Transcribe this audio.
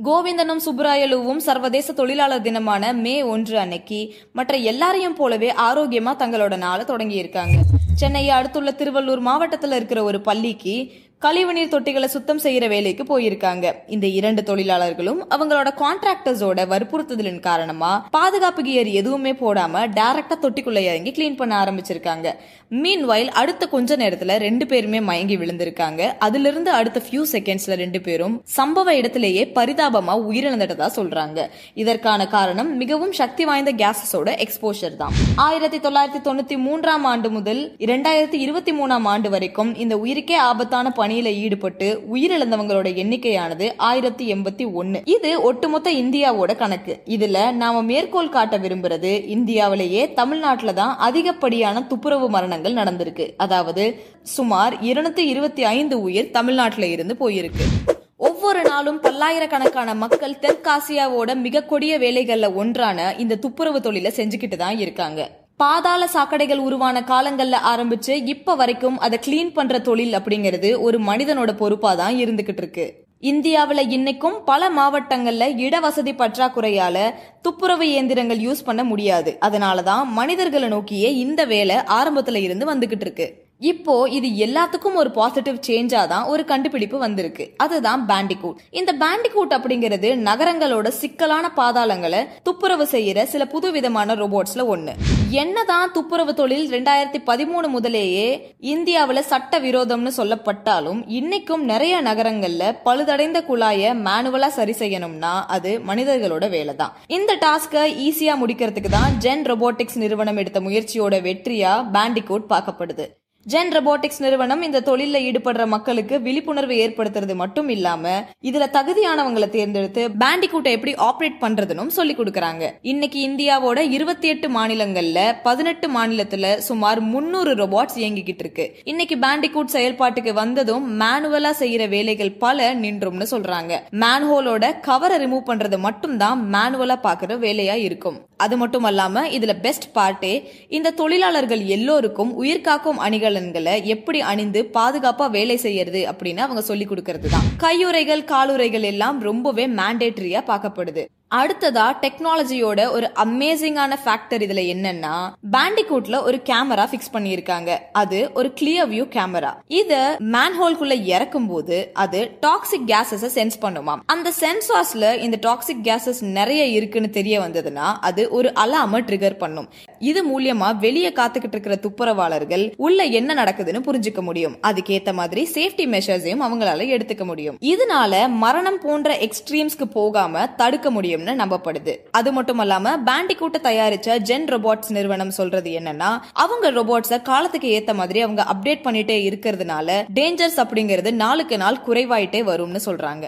கோவிந்தனும் சுப்ராயலுவும் சர்வதேச தொழிலாளர் தினமான மே ஒன்று அன்னைக்கு மற்ற எல்லாரையும் போலவே ஆரோக்கியமா தங்களோட நாளை தொடங்கி இருக்காங்க சென்னையை அடுத்துள்ள திருவள்ளூர் மாவட்டத்தில் இருக்கிற ஒரு பள்ளிக்கு கழிவுநீர் தொட்டிகளை சுத்தம் செய்யற வேலைக்கு போயிருக்காங்க. இந்த இரண்டு தொழிலாளர்களும் அவங்களோட கான்ட்ராக்டர்ஸோட வற்புறுத்துதலின் காரணமா பாதுகாப்பு கியர் எதுவுமே போடாம டைரக்டா தொட்டிக்குள்ள இறங்கி கிளீன் பண்ண ஆரம்பிச்சிருக்காங்க. மீன் வயல் அடுத்த கொஞ்ச நேரத்துல ரெண்டு பேருமே மயங்கி விழுந்திருக்காங்க. அதுல இருந்து அடுத்த ஃபியூ செகண்ட்ஸ்ல ரெண்டு பேரும் சம்பவ இடத்திலேயே பரிதாபமா உயிரிழந்துட்டதா சொல்றாங்க. இதற்கான காரணம் மிகவும் சக்தி வாய்ந்த கேசஸோட எக்ஸ்போஷர் தான். ஆயிரத்தி தொள்ளாயிரத்தி தொண்ணூத்தி மூன்றாம் ஆண்டு முதல் இரண்டாயிரத்தி இருபத்தி மூணாம் ஆண்டு வரைக்கும் இந்த உயிருக்கே ஆபத்தான பணியில ஈடுபட்டு உயிரிழந்தவங்களோட எண்ணிக்கையானது ஆயிரத்தி எண்பத்தி ஒன்னு. இது ஒட்டுமொத்த இந்தியாவோட கணக்கு. இதுல நாம மேற்கோள் காட்ட விரும்புறது இந்தியாவிலேயே தமிழ்நாட்டில தான் அதிகப்படியான துப்புரவு மரணங்கள் நடந்திருக்கு. அதாவது சுமார் இருநூத்தி இருபத்தி ஐந்து உயிர் தமிழ்நாட்டில இருந்து போயிருக்கு. ஒவ்வொரு நாளும் பல்லாயிரக்கணக்கான மக்கள் தெற்காசியாவோட மிக கொடிய வேலைகள்ல ஒன்றான இந்த துப்புரவு தொழிலை செஞ்சுக்கிட்டு தான் இருக்காங்க. பாதாள சாக்கடைகள் உருவான காலங்கள்ல ஆரம்பிச்சு இப்ப வரைக்கும் அதை கிளீன் பண்ற தொழில் அப்படிங்கிறது ஒரு மனிதனோட பொறுப்பா தான் இருந்துகிட்டு இருக்கு. இந்தியாவில் இன்னைக்கும் பல மாவட்டங்கள்ல இடவசதி பற்றாக்குறையால துப்புரவு இயந்திரங்கள் யூஸ் பண்ண முடியாது. அதனாலதான் மனிதர்களை நோக்கியே இந்த வேலை ஆரம்பத்துல இருந்து வந்துகிட்டு இருக்கு. இப்போ இது எல்லாத்துக்கும் ஒரு பாசிட்டிவ் சேஞ்சா தான் ஒரு கண்டுபிடிப்பு வந்திருக்கு. அதுதான் பேண்டிகூட் இந்த பேண்டிகூட் அப்படிங்கிறது நகரங்களோட சிக்கலான பாதாளங்களை துப்புரவு செய்யற சில புதுவிதமான ரோபோட்ஸ்ல ஒண்ணு. என்னதான் துப்புரவு தொழில் ரெண்டாயிரத்தி பதிமூணு முதலேயே இந்தியாவில் சட்ட விரோதம்னு சொல்லப்பட்டாலும் இன்னைக்கும் நிறைய நகரங்கள்ல பழுதடைந்த குழாய மேனுவலா சரி செய்யணும்னா அது மனிதர்களோட வேலை தான் இந்த டாஸ்கை ஈஸியா முடிக்கிறதுக்கு தான் ஜென் ரொபோட்டிக்ஸ் நிறுவனம் எடுத்த முயற்சியோட வெற்றியா பேண்டிகூட் பார்க்கப்படுது. ஜென் ரொபோட்டிக்ஸ் நிறுவனம் இந்த தொழில ஈடுபடுற மக்களுக்கு விழிப்புணர்வு ஏற்படுத்துறது மட்டும் இல்லாம இதுல தகுதியானவங்களை தேர்ந்தெடுத்து பேண்டிகூட்டை எப்படி ஆப்ரேட் பண்றதுன்னு சொல்லி கொடுக்கறாங்க. இன்னைக்கு இந்தியாவோட இருபத்தி எட்டு மாநிலங்கள்ல பதினெட்டு மாநிலத்துல சுமார் முன்னூறு ரொபாட்ஸ் இயங்கிக்கிட்டு இருக்கு. இன்னைக்கு பேண்டிகூட் செயல்பாட்டுக்கு வந்ததும் மேனுவலா செய்யற வேலைகள் பல நின்றும்னு சொல்றாங்க. மேன்ஹோலோட கவரை ரிமூவ் பண்றது மட்டும் தான் மேனுவலா பாக்குற வேலையா இருக்கும். அது மட்டும் அல்லாமல் இதுல பெஸ்ட் பார்ட்டே இந்த தொழிலாளர்கள் எல்லோருக்கும் உயிர்காக்கும் அணிகலன்களை எப்படி அணிந்து பாதுகாப்பா வேலை செய்யறது அப்படின்னு அவங்க சொல்லி கொடுக்கறது தான் கையுறைகள் காலுறைகள் எல்லாம் ரொம்பவே மேண்டேட்டரியா பார்க்கப்படுது. அடுத்ததா டெக்னாலஜியோட ஒரு அமேசிங்கான ஃபேக்டர் இதுல என்னன்னா பேண்டிகூட்ல ஒரு கேமரா பிக்ஸ் பண்ணியிருக்காங்க. அது ஒரு கிளியர் வியூ கேமரா இத மேன்ஹோல்குள்ள இறக்கும் போது அது டாக்ஸிக் கேசஸ் சென்ஸ் பண்ணுமாம் அந்த சென்சார்ஸ்ல இந்த டாக்ஸிக் கேசஸ் நிறைய இருக்குன்னு தெரிய வந்ததுன்னா அது ஒரு அலாம ட்ரிகர் பண்ணும். இது மூலியமா வெளியே காத்துக்கிட்டு இருக்கிற துப்புரவாளர்கள் உள்ள என்ன நடக்குதுன்னு புரிஞ்சுக்க முடியும். அதுக்கேத்த மாதிரி சேஃப்டி மெஷர்ஸையும் அவங்களால எடுத்துக்க முடியும். இதனால மரணம் போன்ற எக்ஸ்ட்ரீம்ஸ்க்கு போகாம தடுக்க முடியும்னு நம்பப்படுது. அது மட்டும் இல்லாம பேண்டிகூட்டை தயாரிச்ச ஜென் ரொபாட்ஸ் நிறுவனம் சொல்றது என்னன்னா அவங்க ரொபாட்ஸ காலத்துக்கு ஏத்த மாதிரி அவங்க அப்டேட் பண்ணிட்டே இருக்கிறதுனால டேஞ்சர்ஸ் அப்படிங்கிறது நாளுக்கு நாள் குறைவாயிட்டே வரும்னு சொல்றாங்க.